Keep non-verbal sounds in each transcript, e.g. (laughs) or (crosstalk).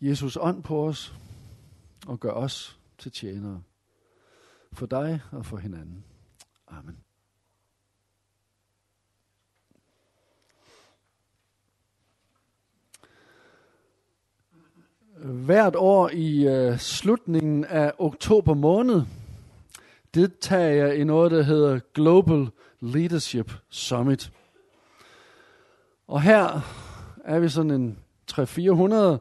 Jesus ånd på os og gør os til tjenere for dig og for hinanden. Amen. Hvert år i øh, slutningen af oktober måned deltager jeg i noget, der hedder Global Leadership Summit. Og her er vi sådan en 300-400,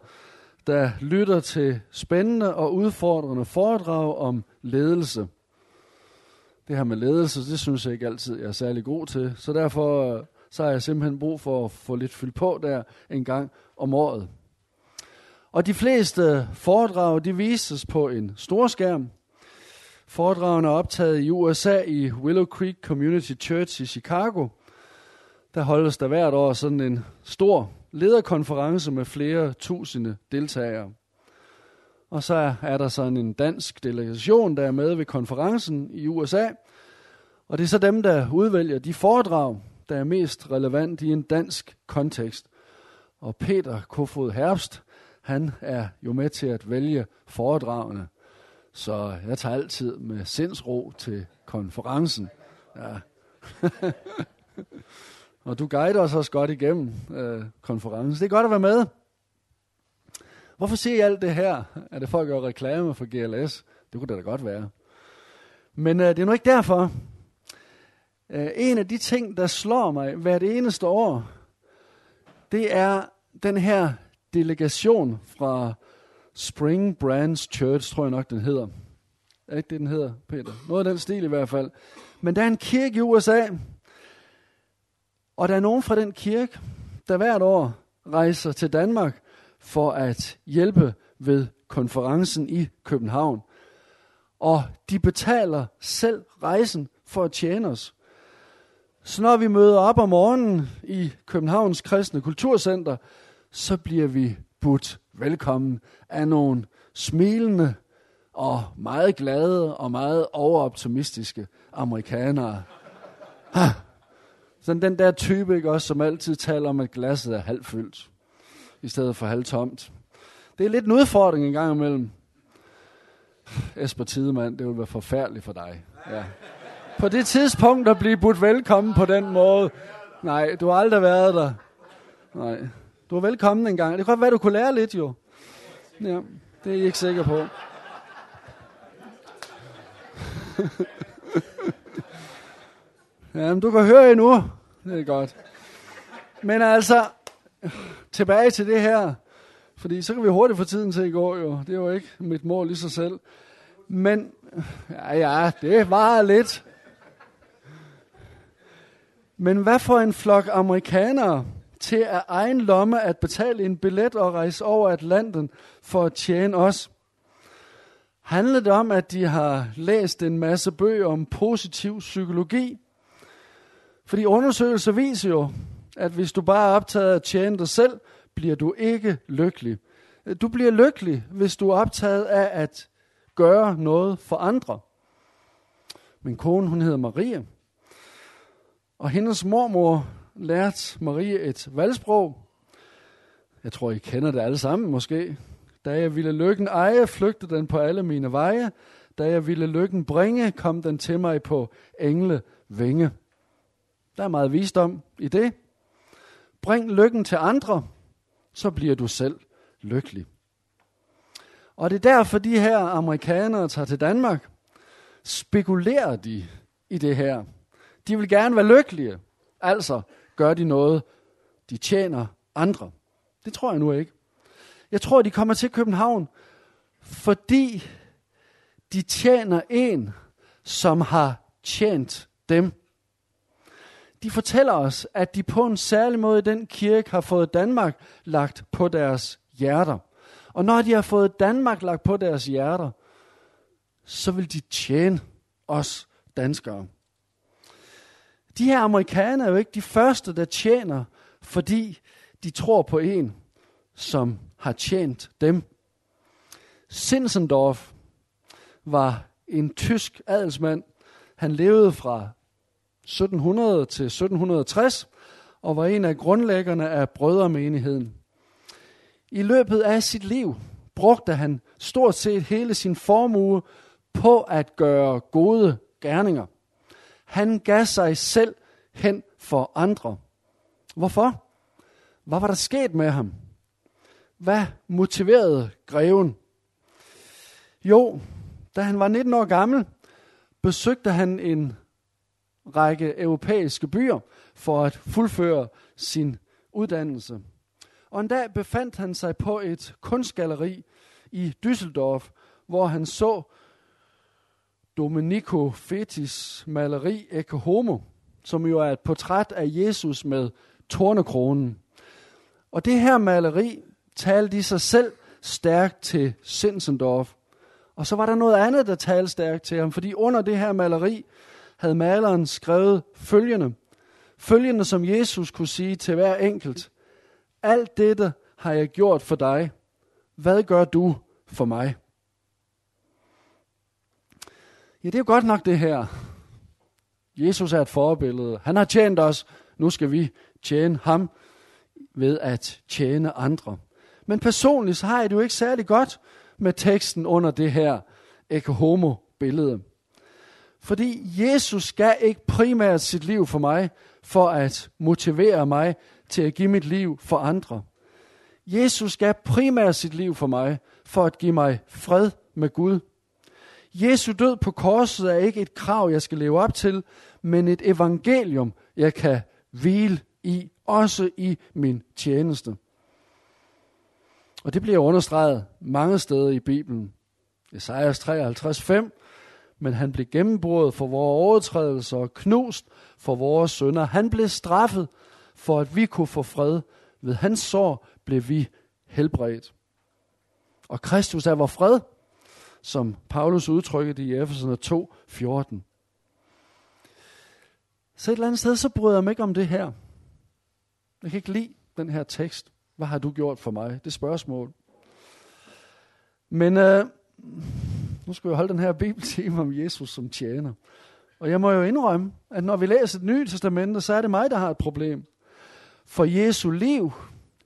der lytter til spændende og udfordrende foredrag om ledelse. Det her med ledelse, det synes jeg ikke altid, jeg er særlig god til. Så derfor så har jeg simpelthen brug for at få lidt fyldt på der en gang om året. Og de fleste foredrag, de vises på en stor skærm. Foredragene er optaget i USA i Willow Creek Community Church i Chicago. Der holdes der hvert år sådan en stor lederkonference med flere tusinde deltagere. Og så er der sådan en dansk delegation, der er med ved konferencen i USA. Og det er så dem, der udvælger de foredrag, der er mest relevant i en dansk kontekst. Og Peter Kofod Herbst, han er jo med til at vælge foredragene. Så jeg tager altid med sindsro til konferencen. Ja. (laughs) og du guider os også godt igennem øh, konferencen. Det er godt at være med. Hvorfor siger I alt det her? Er det for at gøre reklame for GLS? Det kunne det da godt være. Men øh, det er nu ikke derfor. Øh, en af de ting, der slår mig hvert eneste år, det er den her delegation fra Spring Branch Church, tror jeg nok, den hedder. Er ikke det, den hedder, Peter? Noget af den stil i hvert fald. Men der er en kirke i USA, og der er nogen fra den kirke, der hvert år rejser til Danmark for at hjælpe ved konferencen i København. Og de betaler selv rejsen for at tjene os. Så når vi møder op om morgenen i Københavns Kristne Kulturcenter, så bliver vi budt velkommen af nogle smilende og meget glade og meget overoptimistiske amerikanere. Ha. Sådan den der type, ikke også, som altid taler om, at glasset er halvfyldt, i stedet for halvtomt. Det er lidt en udfordring en gang imellem. Esper Tidemand, det vil være forfærdeligt for dig. Ja. På det tidspunkt at blive budt velkommen på den måde. Nej, du har aldrig været der. Nej. Du er velkommen en gang. Det kan godt være, du kunne lære lidt jo. Ja, det er jeg ikke sikker på. (laughs) Jamen, du kan høre endnu. Det er godt. Men altså, tilbage til det her. Fordi så kan vi hurtigt få tiden til i går jo. Det er jo ikke mit mål i sig selv. Men, ja, ja, det var lidt. Men hvad får en flok amerikanere til at egen lomme at betale en billet og rejse over Atlanten for at tjene os? Handler det om, at de har læst en masse bøger om positiv psykologi? Fordi undersøgelser viser jo, at hvis du bare er optaget af at tjene dig selv, bliver du ikke lykkelig. Du bliver lykkelig, hvis du er optaget af at gøre noget for andre. Min kone, hun hedder Marie. Og hendes mormor lærte Marie et valgsprog. Jeg tror, I kender det alle sammen måske. Da jeg ville lykken eje, flygte den på alle mine veje. Da jeg ville lykken bringe, kom den til mig på engle vinge. Der er meget visdom i det. Bring lykken til andre, så bliver du selv lykkelig. Og det er derfor, de her amerikanere tager til Danmark. Spekulerer de i det her. De vil gerne være lykkelige. Altså gør de noget, de tjener andre. Det tror jeg nu ikke. Jeg tror, de kommer til København, fordi de tjener en, som har tjent dem. De fortæller os, at de på en særlig måde i den kirke har fået Danmark lagt på deres hjerter. Og når de har fået Danmark lagt på deres hjerter, så vil de tjene os danskere. De her amerikanere er jo ikke de første, der tjener, fordi de tror på en, som har tjent dem. Sinsendorf var en tysk adelsmand. Han levede fra 1700 til 1760 og var en af grundlæggerne af brødremenigheden. I løbet af sit liv brugte han stort set hele sin formue på at gøre gode gerninger. Han gav sig selv hen for andre. Hvorfor? Hvad var der sket med ham? Hvad motiverede greven? Jo, da han var 19 år gammel, besøgte han en række europæiske byer for at fuldføre sin uddannelse. Og en dag befandt han sig på et kunstgalleri i Düsseldorf, hvor han så Domenico Fetis maleri Ecce Homo, som jo er et portræt af Jesus med tornekronen. Og det her maleri talte i sig selv stærkt til Sinsendorf. Og så var der noget andet, der talte stærkt til ham, fordi under det her maleri havde maleren skrevet følgende. Følgende, som Jesus kunne sige til hver enkelt. Alt dette har jeg gjort for dig. Hvad gør du for mig? Ja, det er jo godt nok det her. Jesus er et forbillede. Han har tjent os. Nu skal vi tjene ham ved at tjene andre. Men personligt så har jeg det jo ikke særlig godt med teksten under det her Ecce Homo billede. Fordi Jesus gav ikke primært sit liv for mig, for at motivere mig til at give mit liv for andre. Jesus gav primært sit liv for mig, for at give mig fred med Gud. Jesu død på korset er ikke et krav, jeg skal leve op til, men et evangelium, jeg kan hvile i, også i min tjeneste. Og det bliver understreget mange steder i Bibelen. Esajas 53, 5. Men han blev gennembrudt for vores overtrædelser og knust for vores sønder. Han blev straffet for at vi kunne få fred. Ved hans sår blev vi helbredt. Og Kristus er vores fred, som Paulus udtrykker det i Efeserne 2, 14. Så et eller andet sted, så bryder jeg mig ikke om det her. Jeg kan ikke lide den her tekst. Hvad har du gjort for mig? Det er spørgsmål. Men øh, nu skal vi holde den her bibeltime om Jesus som tjener. Og jeg må jo indrømme, at når vi læser det nye testamente, så er det mig, der har et problem. For Jesu liv,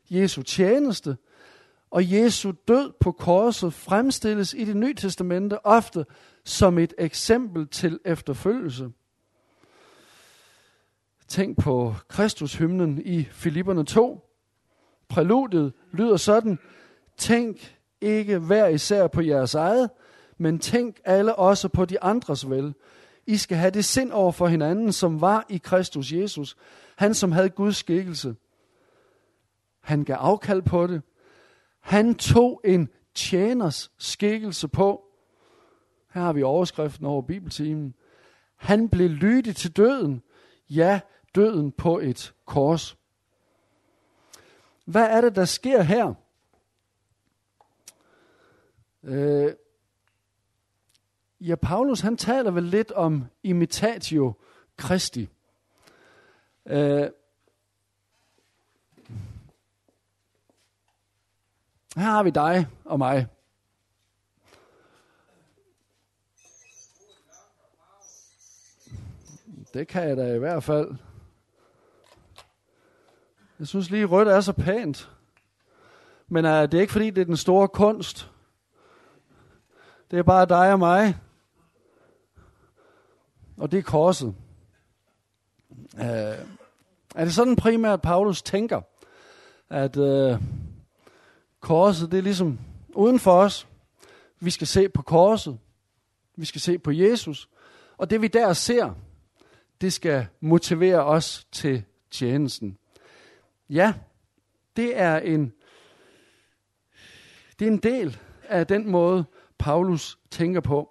Jesu tjeneste og Jesu død på korset fremstilles i det nye testamente ofte som et eksempel til efterfølgelse. Tænk på Kristushymnen i Filipperne 2. Præludiet lyder sådan, tænk ikke hver især på jeres eget, men tænk alle også på de andres vel. I skal have det sind over for hinanden, som var i Kristus Jesus. Han, som havde Guds skikkelse. Han gav afkald på det. Han tog en tjeners skikkelse på. Her har vi overskriften over bibeltimen. Han blev lydig til døden. Ja, døden på et kors. Hvad er det, der sker her? Øh, ja, Paulus han taler vel lidt om imitatio Christi. Øh, her har vi dig og mig. Det kan jeg da i hvert fald. Jeg synes lige, rødt er så pænt. Men uh, det er ikke fordi, det er den store kunst. Det er bare dig og mig. Og det er korset. Øh, er det sådan primært, Paulus tænker, at øh, korset, det er ligesom uden for os. Vi skal se på korset. Vi skal se på Jesus. Og det vi der ser, det skal motivere os til tjenesten. Ja, det er en, det er en del af den måde, Paulus tænker på.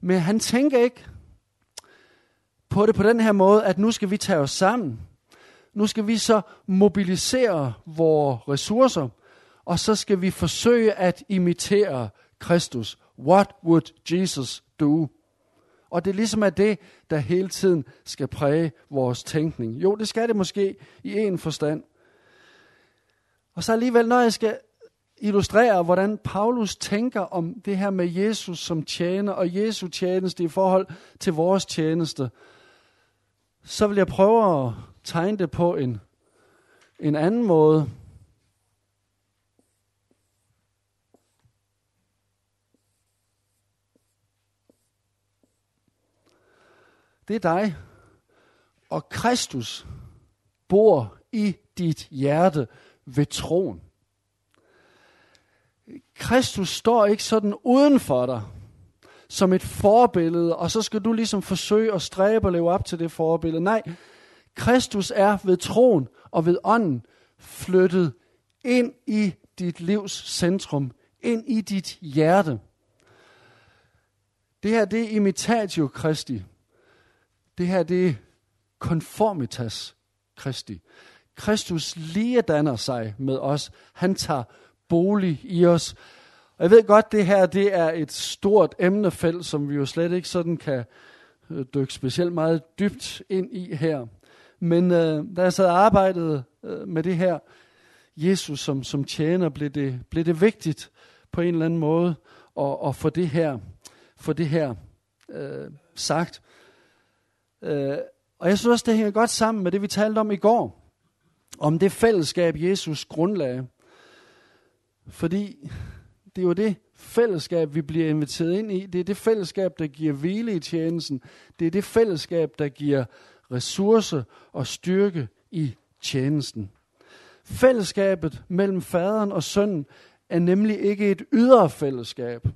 Men han tænker ikke på det på den her måde, at nu skal vi tage os sammen. Nu skal vi så mobilisere vores ressourcer, og så skal vi forsøge at imitere Kristus. What would Jesus do? Og det er ligesom at det, der hele tiden skal præge vores tænkning. Jo, det skal det måske i en forstand. Og så alligevel, når jeg skal illustrere, hvordan Paulus tænker om det her med Jesus som tjener, og Jesu tjeneste i forhold til vores tjeneste, så vil jeg prøve at tegne det på en, en anden måde. Det er dig. Og Kristus bor i dit hjerte ved troen. Kristus står ikke sådan uden for dig som et forbillede, og så skal du ligesom forsøge at stræbe og leve op til det forbillede. Nej, Kristus er ved troen og ved ånden flyttet ind i dit livs centrum, ind i dit hjerte. Det her, det er imitatio Christi. Det her, det er conformitas Christi. Kristus lige danner sig med os. Han tager bolig i os. Og jeg ved godt, det her det er et stort emnefelt, som vi jo slet ikke sådan kan øh, dykke specielt meget dybt ind i her. Men øh, da jeg sad og arbejdede øh, med det her, Jesus som, som tjener, blev det, blev det vigtigt på en eller anden måde at, at få det her, få det her øh, sagt. Øh, og jeg synes også, det hænger godt sammen med det, vi talte om i går. Om det fællesskab, Jesus grundlagde. Fordi det er jo det fællesskab, vi bliver inviteret ind i. Det er det fællesskab, der giver hvile i tjenesten. Det er det fællesskab, der giver ressource og styrke i tjenesten. Fællesskabet mellem faderen og sønnen er nemlig ikke et ydre fællesskab,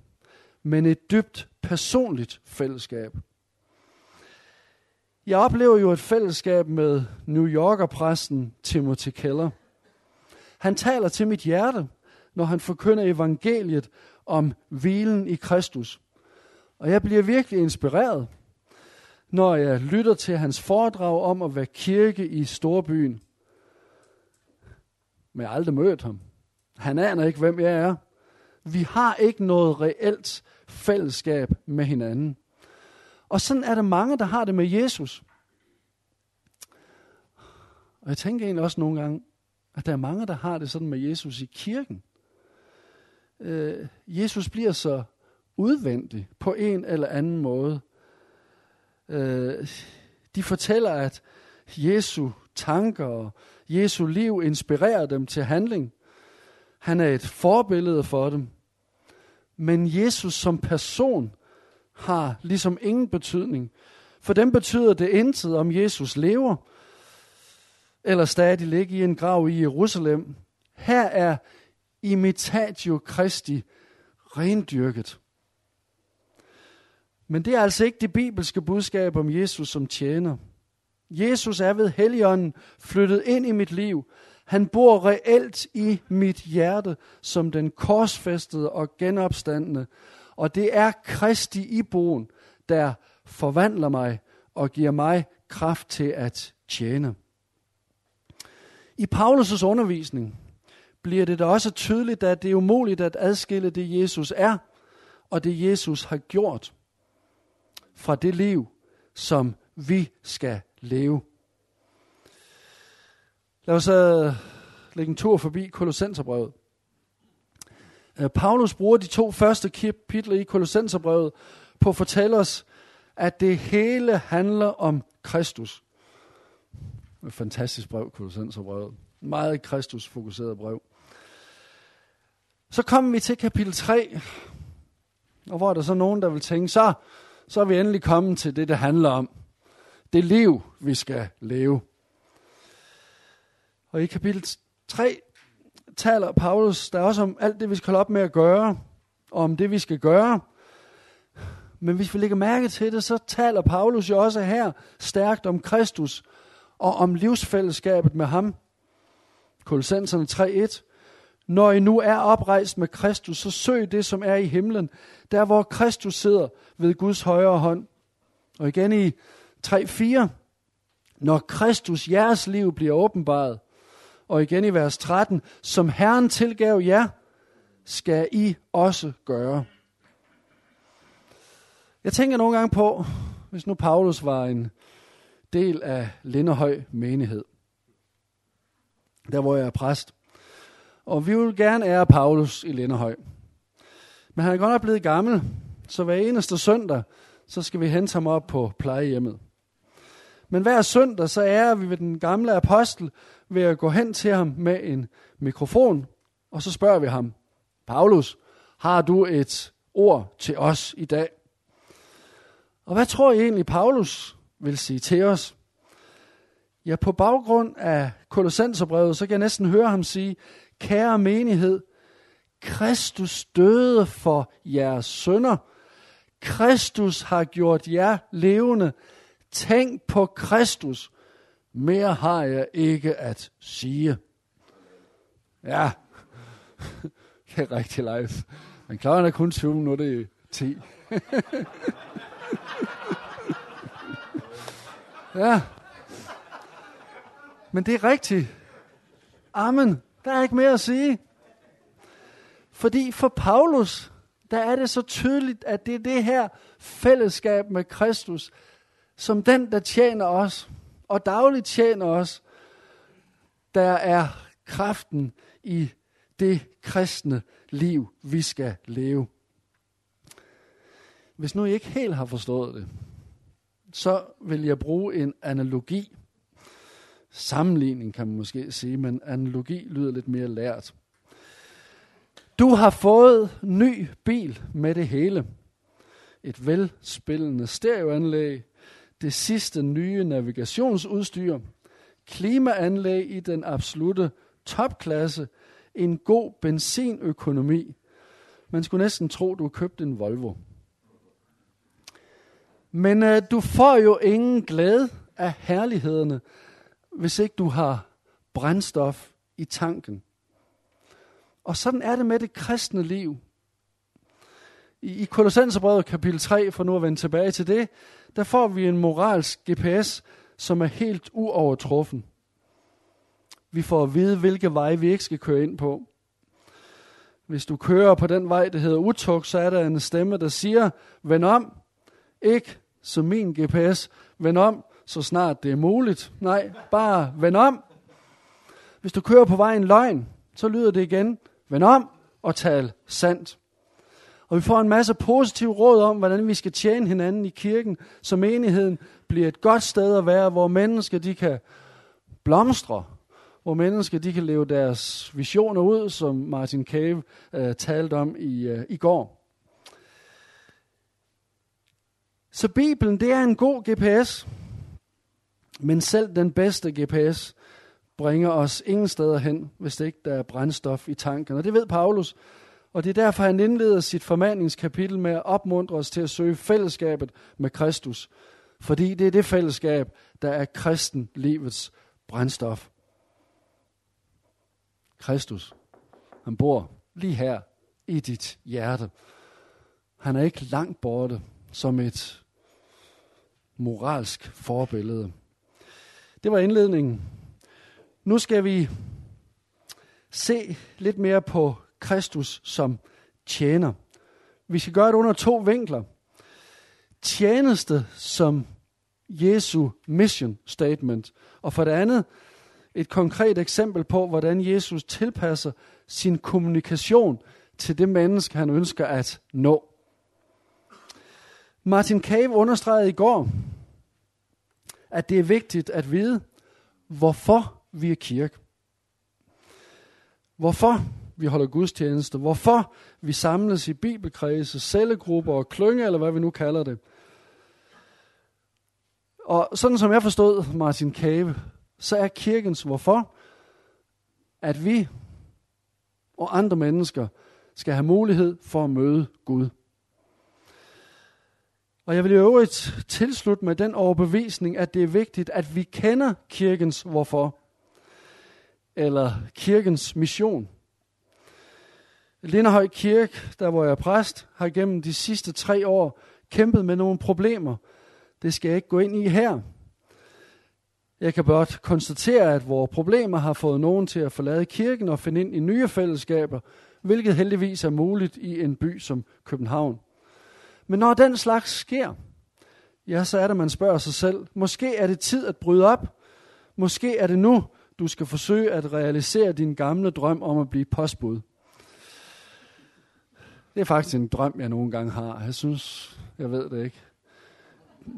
men et dybt personligt fællesskab. Jeg oplever jo et fællesskab med New Yorker-præsten Timothy Keller. Han taler til mit hjerte, når han forkynder evangeliet om hvilen i Kristus. Og jeg bliver virkelig inspireret, når jeg lytter til hans foredrag om at være kirke i storbyen. Men jeg har aldrig mødt ham. Han aner ikke, hvem jeg er. Vi har ikke noget reelt fællesskab med hinanden. Og sådan er der mange, der har det med Jesus. Og jeg tænker egentlig også nogle gange, at der er mange, der har det sådan med Jesus i kirken. Øh, Jesus bliver så udvendig på en eller anden måde. Øh, de fortæller, at Jesu tanker og Jesu liv inspirerer dem til handling. Han er et forbillede for dem. Men Jesus som person har ligesom ingen betydning. For dem betyder det intet, om Jesus lever, eller stadig ligger i en grav i Jerusalem. Her er imitatio Christi rendyrket. Men det er altså ikke det bibelske budskab om Jesus som tjener. Jesus er ved Helligånden flyttet ind i mit liv. Han bor reelt i mit hjerte som den korsfæstede og genopstandende. Og det er Kristi iboen, der forvandler mig og giver mig kraft til at tjene. I Paulus' undervisning bliver det da også tydeligt, at det er umuligt at adskille det, Jesus er, og det, Jesus har gjort, fra det liv, som vi skal leve. Lad os uh, lægge en tur forbi Kolossenserbrevet. Uh, Paulus bruger de to første kapitler i Kolossenserbrevet på at fortælle os, at det hele handler om Kristus. Et fantastisk brev, Kolossenserbrevet. Meget Kristus-fokuseret brev. Så kommer vi til kapitel 3, og hvor er der så nogen, der vil tænke, så, så er vi endelig kommet til det, det handler om. Det liv, vi skal leve. Og i kapitel 3 taler Paulus der også om alt det, vi skal holde op med at gøre, og om det, vi skal gøre. Men hvis vi lægger mærke til det, så taler Paulus jo også her stærkt om Kristus og om livsfællesskabet med ham. Kolossenserne 3.1 når I nu er oprejst med Kristus, så søg det, som er i himlen, der hvor Kristus sidder ved Guds højre hånd. Og igen i 3.4. Når Kristus jeres liv bliver åbenbaret. Og igen i vers 13. Som Herren tilgav jer, skal I også gøre. Jeg tænker nogle gange på, hvis nu Paulus var en del af Lindehøj menighed. Der hvor jeg er præst. Og vi vil gerne ære Paulus i Lindehøj. Men han er godt nok blevet gammel, så hver eneste søndag, så skal vi hente ham op på plejehjemmet. Men hver søndag, så ærer vi ved den gamle apostel ved at gå hen til ham med en mikrofon, og så spørger vi ham, Paulus, har du et ord til os i dag? Og hvad tror I egentlig, Paulus vil sige til os. Ja, på baggrund af Kolossenserbrevet, så kan jeg næsten høre ham sige, kære menighed, Kristus døde for jeres sønder. Kristus har gjort jer levende. Tænk på Kristus. Mere har jeg ikke at sige. Ja, (laughs) det er rigtig live. Men klokken er kun 20 minutter i 10. (laughs) ja. Men det er rigtigt. Amen. Der er ikke mere at sige. Fordi for Paulus, der er det så tydeligt, at det er det her fællesskab med Kristus, som den, der tjener os, og dagligt tjener os, der er kraften i det kristne liv, vi skal leve. Hvis nu I ikke helt har forstået det, så vil jeg bruge en analogi. Sammenligning kan man måske sige, men analogi lyder lidt mere lært. Du har fået ny bil med det hele. Et velspillende stereoanlæg, det sidste nye navigationsudstyr, klimaanlæg i den absolute topklasse, en god benzinøkonomi. Man skulle næsten tro, du købte en Volvo. Men øh, du får jo ingen glæde af herlighederne, hvis ikke du har brændstof i tanken. Og sådan er det med det kristne liv. I, Kolossenserbrevet kapitel 3, for nu at vende tilbage til det, der får vi en moralsk GPS, som er helt uovertruffen. Vi får at vide, hvilke veje vi ikke skal køre ind på. Hvis du kører på den vej, der hedder utug, så er der en stemme, der siger, vend om, ikke som min GPS, vend om, så snart det er muligt. Nej, bare vend om. Hvis du kører på vejen løgn, så lyder det igen, vend om og tal sandt. Og vi får en masse positive råd om, hvordan vi skal tjene hinanden i kirken, så menigheden bliver et godt sted at være, hvor mennesker de kan blomstre, hvor mennesker de kan leve deres visioner ud, som Martin Cave øh, talte om i, øh, i går. Så Bibelen, det er en god GPS, men selv den bedste GPS bringer os ingen steder hen, hvis det ikke der er brændstof i tanken. Og det ved Paulus, og det er derfor, han indleder sit formaningskapitel med at opmuntre os til at søge fællesskabet med Kristus. Fordi det er det fællesskab, der er kristen livets brændstof. Kristus, han bor lige her i dit hjerte. Han er ikke langt borte som et moralsk forbillede. Det var indledningen. Nu skal vi se lidt mere på Kristus som tjener. Vi skal gøre det under to vinkler. Tjeneste som Jesu mission statement, og for det andet et konkret eksempel på, hvordan Jesus tilpasser sin kommunikation til det menneske, han ønsker at nå. Martin Cave understregede i går, at det er vigtigt at vide, hvorfor vi er kirke. Hvorfor vi holder gudstjeneste, hvorfor vi samles i bibelkredse, cellegrupper og klynge, eller hvad vi nu kalder det. Og sådan som jeg forstod Martin Kave, så er kirkens hvorfor, at vi og andre mennesker skal have mulighed for at møde Gud. Og jeg vil i øvrigt tilslutte med den overbevisning, at det er vigtigt, at vi kender kirkens hvorfor, eller kirkens mission. Linderhøj Kirke, der hvor jeg er præst, har gennem de sidste tre år kæmpet med nogle problemer. Det skal jeg ikke gå ind i her. Jeg kan blot konstatere, at vores problemer har fået nogen til at forlade kirken og finde ind i nye fællesskaber, hvilket heldigvis er muligt i en by som København. Men når den slags sker, ja, så er det, man spørger sig selv, måske er det tid at bryde op. Måske er det nu, du skal forsøge at realisere din gamle drøm om at blive postbud. Det er faktisk en drøm, jeg nogle gange har. Jeg synes, jeg ved det ikke.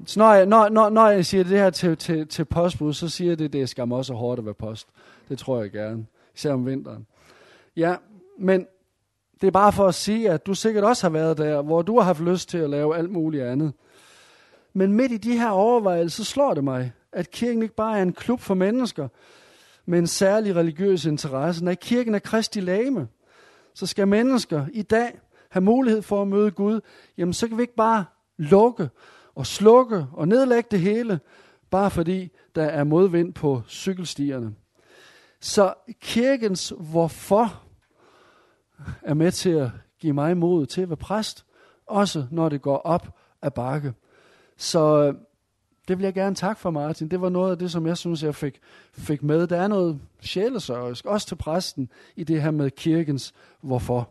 Så når jeg, når, når, når jeg siger det her til, til, til postbud, så siger jeg det, det er skam også hårdt at være post. Det tror jeg gerne. Især om vinteren. Ja, men det er bare for at sige, at du sikkert også har været der, hvor du har haft lyst til at lave alt muligt andet. Men midt i de her overvejelser slår det mig, at kirken ikke bare er en klub for mennesker med en særlig religiøs interesse. Når kirken er Kristi lame. Så skal mennesker i dag have mulighed for at møde Gud, jamen så kan vi ikke bare lukke og slukke og nedlægge det hele, bare fordi der er modvind på cykelstierne. Så kirkens hvorfor er med til at give mig mod til at være præst, også når det går op ad bakke. Så øh, det vil jeg gerne takke for, Martin. Det var noget af det, som jeg synes, jeg fik, fik med. Der er noget sjælesørgisk, også til præsten, i det her med kirkens hvorfor.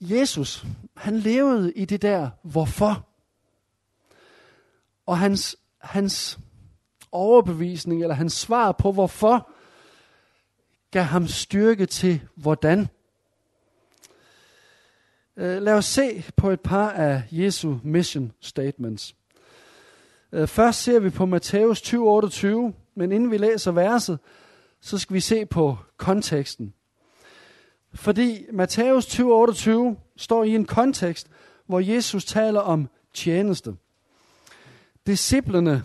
Jesus, han levede i det der hvorfor. Og hans, hans overbevisning, eller hans svar på hvorfor, gav ham styrke til hvordan. Øh, lad os se på et par af Jesu mission statements. Øh, først ser vi på Matthæus 20:28, men inden vi læser verset, så skal vi se på konteksten. Fordi Matthæus 20:28 står i en kontekst, hvor Jesus taler om tjeneste. Disciplerne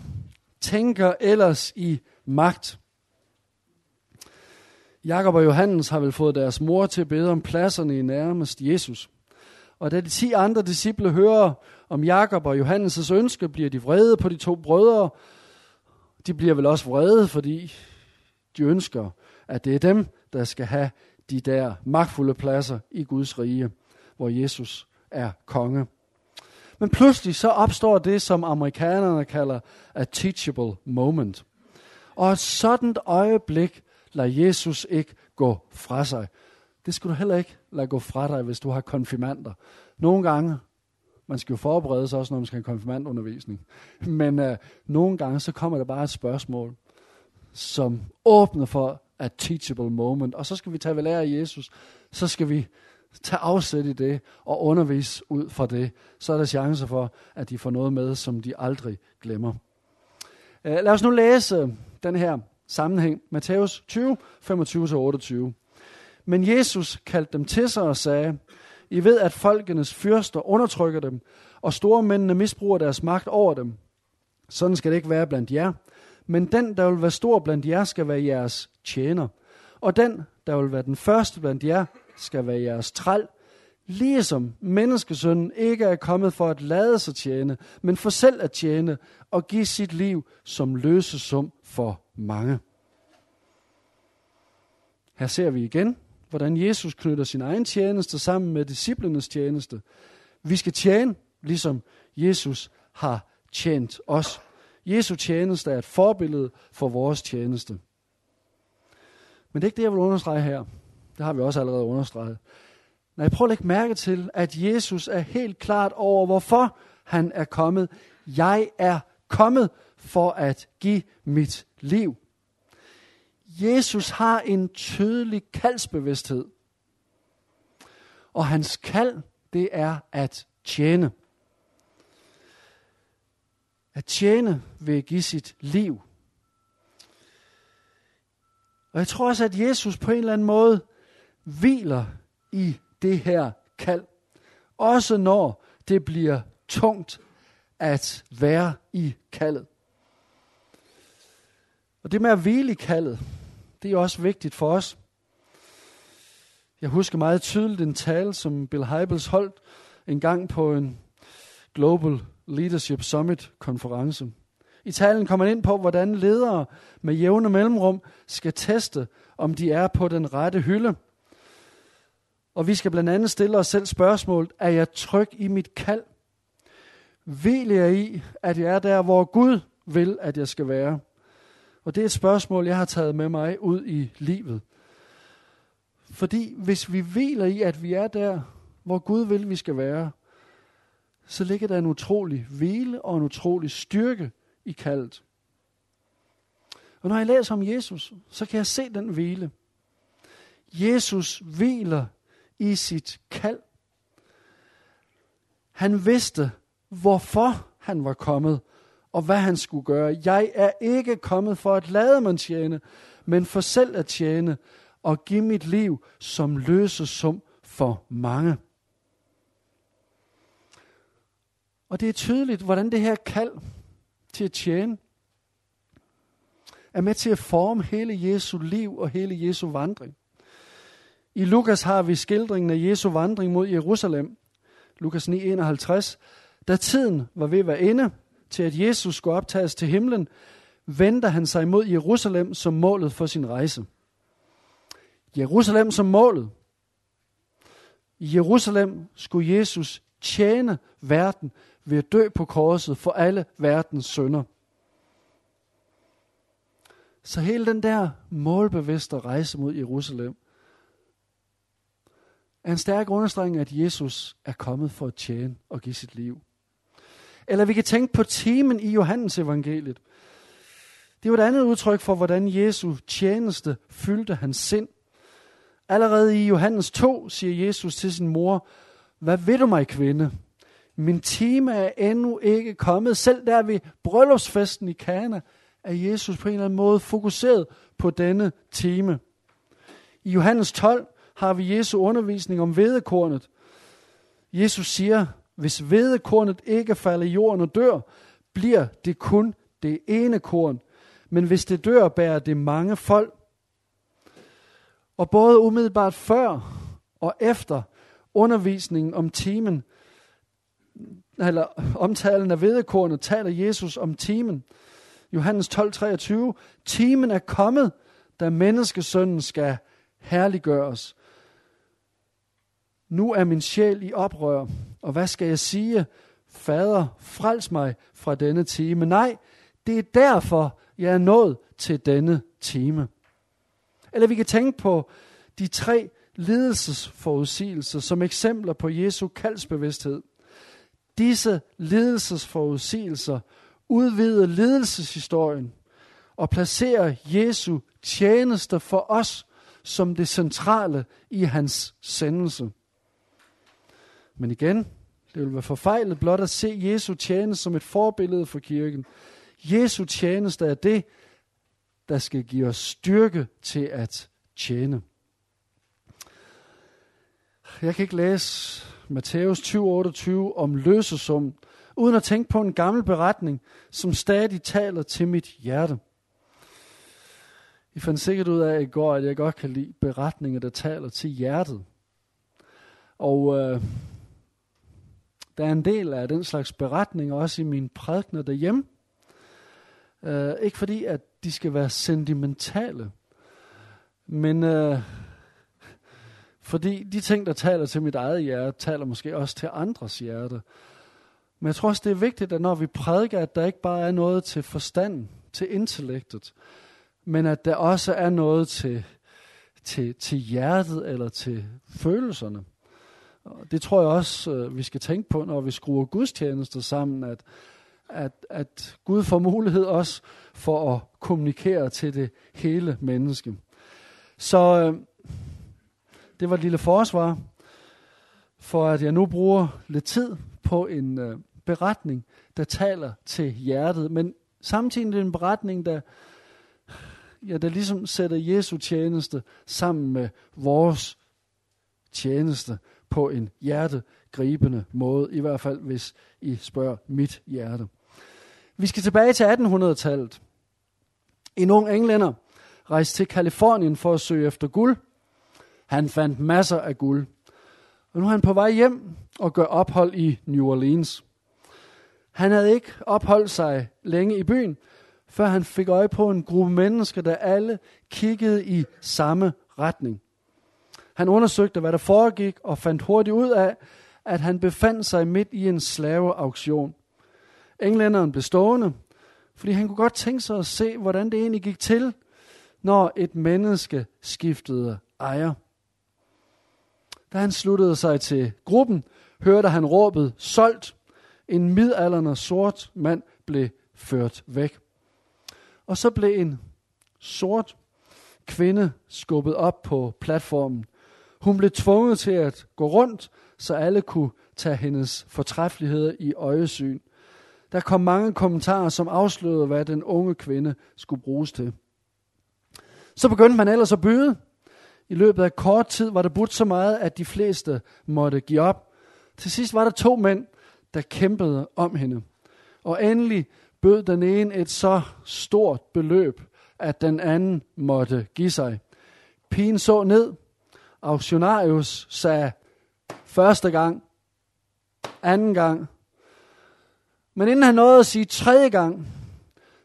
tænker ellers i magt. Jakob og Johannes har vel fået deres mor til at bede om pladserne i nærmest Jesus. Og da de ti andre disciple hører om Jakob og Johannes' ønske, bliver de vrede på de to brødre. De bliver vel også vrede, fordi de ønsker, at det er dem, der skal have de der magtfulde pladser i Guds rige, hvor Jesus er konge. Men pludselig så opstår det, som amerikanerne kalder a teachable moment. Og et sådan øjeblik lader Jesus ikke gå fra sig. Det skal du heller ikke lade gå fra dig, hvis du har konfirmander. Nogle gange, man skal jo forberede sig også, når man skal have konfirmandundervisning. Men øh, nogle gange, så kommer der bare et spørgsmål, som åbner for a teachable moment. Og så skal vi tage ved lære af Jesus. Så skal vi tage afsæt i det og undervise ud fra det. Så er der chance for, at de får noget med, som de aldrig glemmer. Øh, lad os nu læse den her sammenhæng. Matthæus 20, 25-28. Men Jesus kaldte dem til sig og sagde, I ved, at folkenes fyrster undertrykker dem, og store mændene misbruger deres magt over dem. Sådan skal det ikke være blandt jer. Men den, der vil være stor blandt jer, skal være jeres tjener. Og den, der vil være den første blandt jer, skal være jeres træl. Ligesom menneskesønnen ikke er kommet for at lade sig tjene, men for selv at tjene og give sit liv som løsesum for mange. Her ser vi igen, hvordan Jesus knytter sin egen tjeneste sammen med disciplenes tjeneste. Vi skal tjene, ligesom Jesus har tjent os. Jesu tjeneste er et forbillede for vores tjeneste. Men det er ikke det, jeg vil understrege her. Det har vi også allerede understreget. Nej, prøv at lægge mærke til, at Jesus er helt klart over, hvorfor han er kommet. Jeg er kommet for at give mit liv. Jesus har en tydelig kaldsbevidsthed. Og hans kald, det er at tjene. At tjene ved at give sit liv. Og jeg tror også, at Jesus på en eller anden måde hviler i det her kald. Også når det bliver tungt at være i kaldet. Og det med at hvile i kaldet, det er også vigtigt for os. Jeg husker meget tydeligt en tale, som Bill Hybels holdt en gang på en Global Leadership Summit konference. I talen kommer man ind på, hvordan ledere med jævne mellemrum skal teste, om de er på den rette hylde. Og vi skal blandt andet stille os selv spørgsmålet, er jeg tryg i mit kald? Vil jeg i, at jeg er der, hvor Gud vil, at jeg skal være? Og det er et spørgsmål, jeg har taget med mig ud i livet. Fordi hvis vi hviler i, at vi er der, hvor Gud vil, vi skal være, så ligger der en utrolig hvile og en utrolig styrke i kaldet. Og når jeg læser om Jesus, så kan jeg se den hvile. Jesus hviler i sit kald. Han vidste, hvorfor han var kommet, og hvad han skulle gøre. Jeg er ikke kommet for at lade mig tjene, men for selv at tjene og give mit liv som løsesum for mange. Og det er tydeligt, hvordan det her kald til at tjene, er med til at forme hele Jesu liv og hele Jesu vandring. I Lukas har vi skildringen af Jesu vandring mod Jerusalem. Lukas 9:51. Da tiden var ved at være inde til, at Jesus skulle optages til himlen, vender han sig mod Jerusalem som målet for sin rejse. Jerusalem som målet. I Jerusalem skulle Jesus tjene verden ved at dø på korset for alle verdens sønder. Så hele den der målbevidste rejse mod Jerusalem er en stærk understregning at Jesus er kommet for at tjene og give sit liv. Eller vi kan tænke på temen i Johannes evangeliet. Det er jo et andet udtryk for, hvordan Jesu tjeneste fyldte hans sind. Allerede i Johannes 2 siger Jesus til sin mor, hvad ved du mig, kvinde? Min time er endnu ikke kommet. Selv der ved bryllupsfesten i Kana er Jesus på en eller anden måde fokuseret på denne time. I Johannes 12 har vi Jesu undervisning om vedekornet. Jesus siger, hvis vedekornet ikke falder i jorden og dør, bliver det kun det ene korn. Men hvis det dør, bærer det mange folk. Og både umiddelbart før og efter undervisningen om timen, eller omtalen af vedekornet, taler Jesus om timen. Johannes 12:23. Timen er kommet, da menneskesønnen skal herliggøres. Nu er min sjæl i oprør, og hvad skal jeg sige? Fader, frels mig fra denne time. Nej, det er derfor, jeg er nået til denne time. Eller vi kan tænke på de tre lidelsesforudsigelser som eksempler på Jesu kaldsbevidsthed. Disse lidelsesforudsigelser udvider lidelseshistorien og placerer Jesu tjeneste for os som det centrale i hans sendelse. Men igen, det vil være forfejlet blot at se Jesu tjeneste som et forbillede for kirken. Jesu tjeneste er det, der skal give os styrke til at tjene. Jeg kan ikke læse Matthæus 20:28 om løsesum, uden at tænke på en gammel beretning, som stadig taler til mit hjerte. I fandt sikkert ud af i går, at jeg godt kan lide beretninger, der taler til hjertet. Og øh, der er en del af den slags beretninger også i mine prædikner derhjemme. Øh, ikke fordi, at de skal være sentimentale, men øh, fordi de ting, der taler til mit eget hjerte, taler måske også til andres hjerte. Men jeg tror også, det er vigtigt, at når vi prædiker, at der ikke bare er noget til forstanden, til intellektet, men at der også er noget til, til, til hjertet eller til følelserne. Og det tror jeg også, øh, vi skal tænke på, når vi skruer gudstjenester sammen, at, at, at Gud får mulighed også for at kommunikere til det hele menneske. Så øh, det var et lille forsvar for, at jeg nu bruger lidt tid på en øh, beretning, der taler til hjertet, men samtidig en beretning, der, ja, der ligesom sætter Jesu tjeneste sammen med vores tjeneste på en hjertegribende måde, i hvert fald hvis I spørger mit hjerte. Vi skal tilbage til 1800-tallet. En ung englænder rejste til Kalifornien for at søge efter guld. Han fandt masser af guld. Og nu er han på vej hjem og gør ophold i New Orleans. Han havde ikke opholdt sig længe i byen, før han fik øje på en gruppe mennesker, der alle kiggede i samme retning. Han undersøgte, hvad der foregik, og fandt hurtigt ud af, at han befandt sig midt i en slaveauktion. Englænderen blev stående, fordi han kunne godt tænke sig at se, hvordan det egentlig gik til, når et menneske skiftede ejer. Da han sluttede sig til gruppen, hørte han råbet solgt. En midalderne sort mand blev ført væk. Og så blev en sort kvinde skubbet op på platformen. Hun blev tvunget til at gå rundt, så alle kunne tage hendes fortræffeligheder i øjesyn. Der kom mange kommentarer, som afslørede, hvad den unge kvinde skulle bruges til. Så begyndte man ellers at byde. I løbet af kort tid var der budt så meget, at de fleste måtte give op. Til sidst var der to mænd, der kæmpede om hende. Og endelig bød den ene et så stort beløb, at den anden måtte give sig. Pigen så ned. Auktionarius sagde første gang, anden gang. Men inden han nåede at sige tredje gang,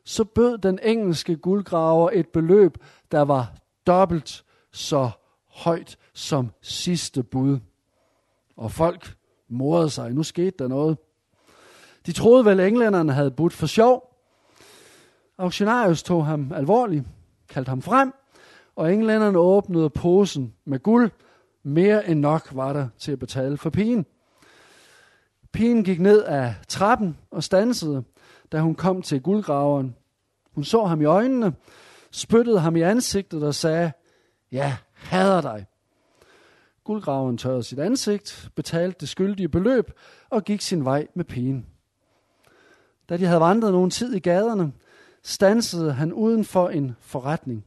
så bød den engelske guldgraver et beløb, der var dobbelt så højt som sidste bud. Og folk morede sig. Nu skete der noget. De troede vel, at englænderne havde budt for sjov. Auktionarius tog ham alvorligt, kaldte ham frem, og englænderne åbnede posen med guld. Mere end nok var der til at betale for pigen. Pigen gik ned af trappen og stansede, da hun kom til guldgraveren. Hun så ham i øjnene, spyttede ham i ansigtet og sagde, ja, hader dig. Guldgraveren tørrede sit ansigt, betalte det skyldige beløb og gik sin vej med pigen. Da de havde vandret nogen tid i gaderne, stansede han uden for en forretning.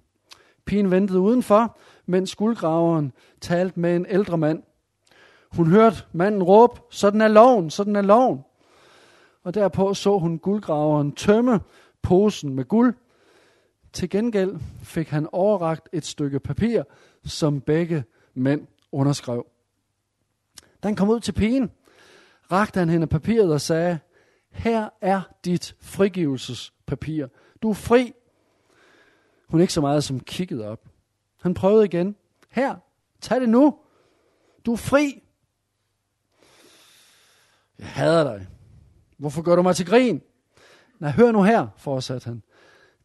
Pigen ventede udenfor, mens guldgraveren talte med en ældre mand. Hun hørte manden råbe, sådan er loven, sådan er loven. Og derpå så hun guldgraveren tømme posen med guld. Til gengæld fik han overragt et stykke papir, som begge mænd underskrev. Da han kom ud til pigen, rakte han hende papiret og sagde, her er dit frigivelsespapir. Du er fri. Hun ikke så meget som kiggede op. Han prøvede igen. Her, tag det nu. Du er fri. Jeg hader dig. Hvorfor gør du mig til grin? Nej, hør nu her, fortsatte han.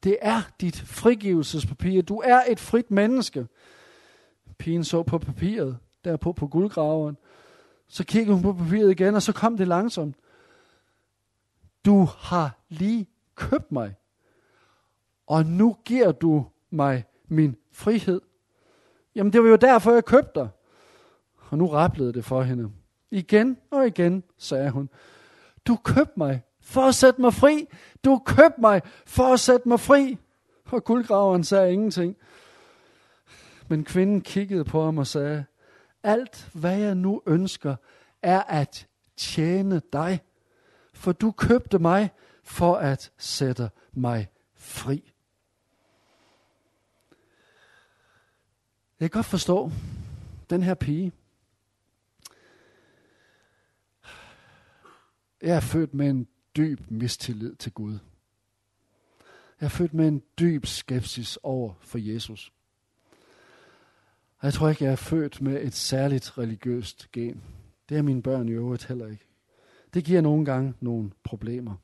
Det er dit frigivelsespapir. Du er et frit menneske. Pigen så på papiret, derpå på guldgraveren. Så kiggede hun på papiret igen, og så kom det langsomt. Du har lige købt mig, og nu giver du mig min frihed. Jamen, det var jo derfor, jeg købte dig. Og nu rapplede det for hende. Igen og igen, sagde hun. Du købte mig for at sætte mig fri. Du købte mig for at sætte mig fri. Og guldgraveren sagde ingenting. Men kvinden kiggede på ham og sagde, alt hvad jeg nu ønsker, er at tjene dig. For du købte mig for at sætte mig fri. Jeg kan godt forstå den her pige. Jeg er født med en dyb mistillid til Gud. Jeg er født med en dyb skepsis over for Jesus. Og jeg tror ikke, jeg er født med et særligt religiøst gen. Det er mine børn i øvrigt heller ikke. Det giver nogle gange nogle problemer.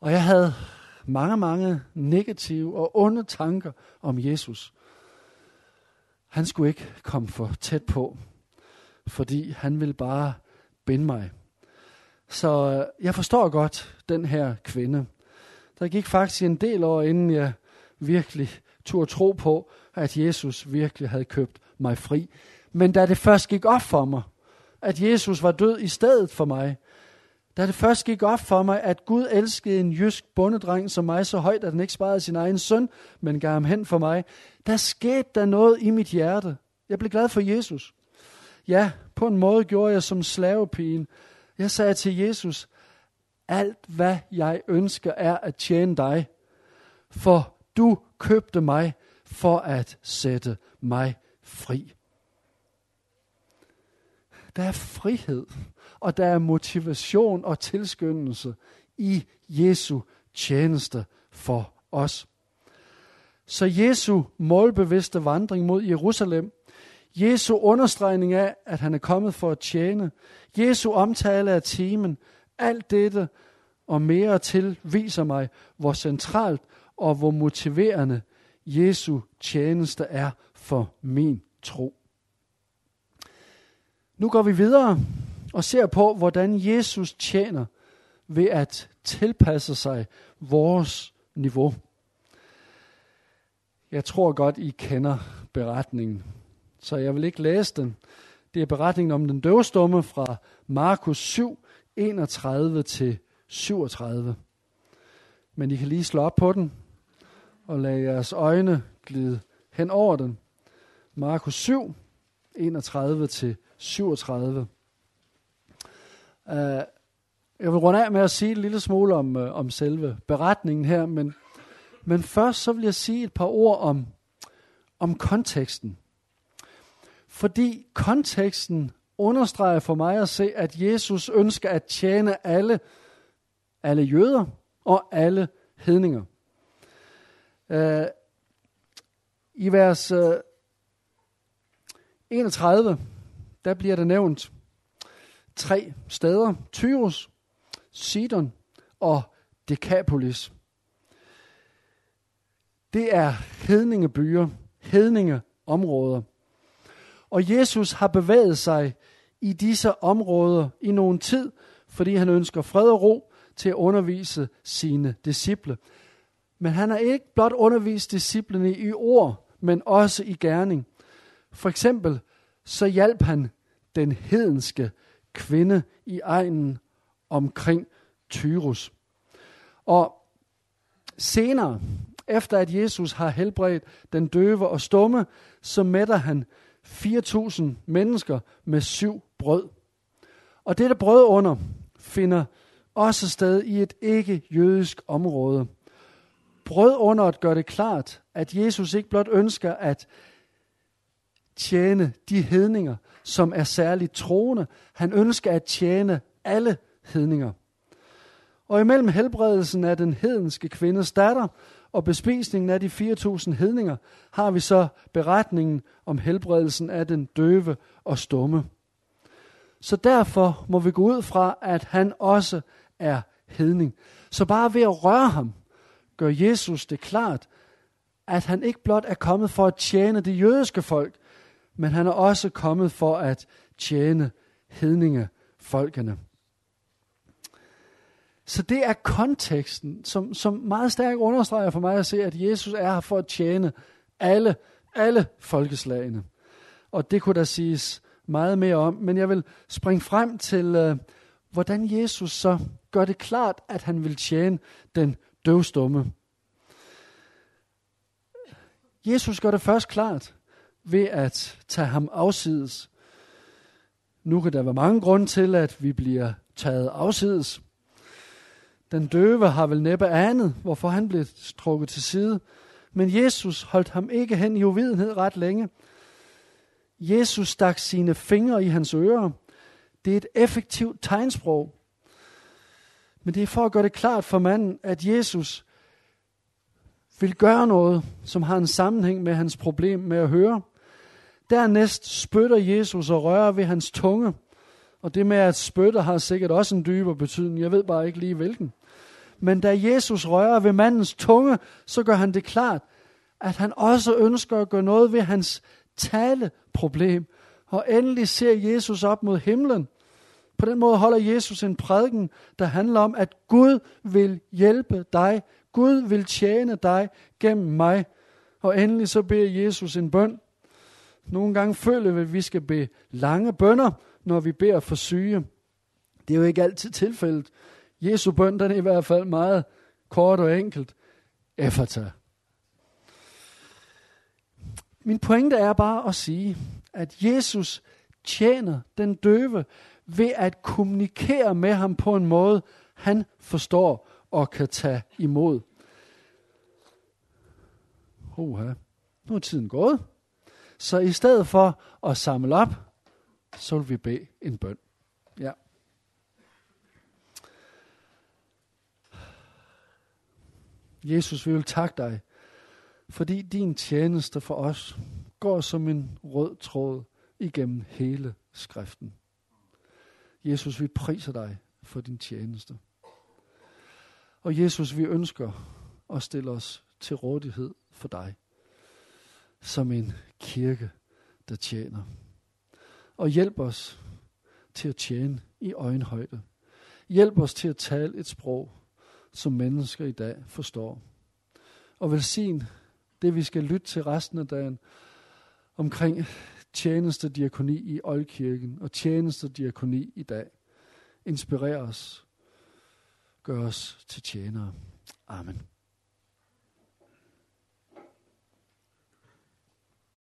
Og jeg havde mange, mange negative og onde tanker om Jesus. Han skulle ikke komme for tæt på, fordi han ville bare binde mig. Så øh, jeg forstår godt den her kvinde. Der gik faktisk en del år, inden jeg virkelig turde tro på, at Jesus virkelig havde købt mig fri. Men da det først gik op for mig, at Jesus var død i stedet for mig, da det først gik op for mig, at Gud elskede en jysk bondedreng som mig så højt, at han ikke sparede sin egen søn, men gav ham hen for mig, der skete der noget i mit hjerte. Jeg blev glad for Jesus. Ja, på en måde gjorde jeg som slavepigen. Jeg sagde til Jesus, alt hvad jeg ønsker er at tjene dig, for du købte mig for at sætte mig fri. Der er frihed, og der er motivation og tilskyndelse i Jesu tjeneste for os. Så Jesu målbevidste vandring mod Jerusalem, Jesu understregning af, at han er kommet for at tjene, Jesu omtale af timen, alt dette og mere til viser mig, hvor centralt og hvor motiverende Jesu tjeneste er for min tro. Nu går vi videre og ser på, hvordan Jesus tjener ved at tilpasse sig vores niveau. Jeg tror godt, I kender beretningen, så jeg vil ikke læse den. Det er beretningen om den døvstumme fra Markus 7, 31 til 37. Men I kan lige slå op på den og lade jeres øjne glide hen over den. Markus 7, 31 til 37. Uh, jeg vil runde af med at sige en lille smule om, uh, om selve beretningen her, men, men først så vil jeg sige et par ord om, om konteksten. Fordi konteksten understreger for mig at se, at Jesus ønsker at tjene alle, alle jøder og alle hedninger. Uh, I vers uh, 31, der bliver det nævnt tre steder. Tyrus, Sidon og Decapolis. Det er hedningebyer, hedningeområder. Og Jesus har bevæget sig i disse områder i nogen tid, fordi han ønsker fred og ro til at undervise sine disciple. Men han har ikke blot undervist disciplene i ord, men også i gerning. For eksempel så hjalp han den hedenske kvinde i egnen omkring Tyrus. Og senere, efter at Jesus har helbredt den døve og stumme, så mætter han 4.000 mennesker med syv brød. Og dette brød under finder også sted i et ikke-jødisk område. Brød under at det klart, at Jesus ikke blot ønsker at tjene de hedninger, som er særligt troende. Han ønsker at tjene alle hedninger. Og imellem helbredelsen af den hedenske kvindes datter og bespisningen af de 4.000 hedninger, har vi så beretningen om helbredelsen af den døve og stumme. Så derfor må vi gå ud fra, at han også er hedning. Så bare ved at røre ham, gør Jesus det klart, at han ikke blot er kommet for at tjene det jødiske folk, men han er også kommet for at tjene hedninge folkene. Så det er konteksten, som, som meget stærkt understreger for mig at se, at Jesus er her for at tjene alle, alle folkeslagene. Og det kunne der siges meget mere om, men jeg vil springe frem til, øh, hvordan Jesus så gør det klart, at han vil tjene den døvstumme. Jesus gør det først klart ved at tage ham afsides. Nu kan der være mange grunde til, at vi bliver taget afsides. Den døve har vel næppe anet, hvorfor han blev trukket til side. Men Jesus holdt ham ikke hen i uvidenhed ret længe. Jesus stak sine fingre i hans ører. Det er et effektivt tegnsprog. Men det er for at gøre det klart for manden, at Jesus vil gøre noget, som har en sammenhæng med hans problem med at høre. Dernæst spytter Jesus og rører ved hans tunge. Og det med at spytte har sikkert også en dybere betydning. Jeg ved bare ikke lige hvilken. Men da Jesus rører ved mandens tunge, så gør han det klart, at han også ønsker at gøre noget ved hans taleproblem. Og endelig ser Jesus op mod himlen. På den måde holder Jesus en prædiken, der handler om, at Gud vil hjælpe dig. Gud vil tjene dig gennem mig. Og endelig så beder Jesus en bøn. Nogle gange føler vi, at vi skal bede lange bønder, når vi beder for syge. Det er jo ikke altid tilfældet. Jesu bøn, den er i hvert fald meget kort og enkelt. Effata. Min pointe er bare at sige, at Jesus tjener den døve ved at kommunikere med ham på en måde, han forstår og kan tage imod. Oha, nu er tiden gået. Så i stedet for at samle op, så vil vi bede en bøn. Ja. Jesus, vi vil takke dig, fordi din tjeneste for os går som en rød tråd igennem hele skriften. Jesus, vi priser dig for din tjeneste. Og Jesus, vi ønsker at stille os til rådighed for dig som en kirke, der tjener. Og hjælp os til at tjene i øjenhøjde. Hjælp os til at tale et sprog, som mennesker i dag forstår. Og velsign det, vi skal lytte til resten af dagen omkring tjeneste diakoni i Oldkirken og tjeneste diakoni i dag. Inspirer os. Gør os til tjenere. Amen.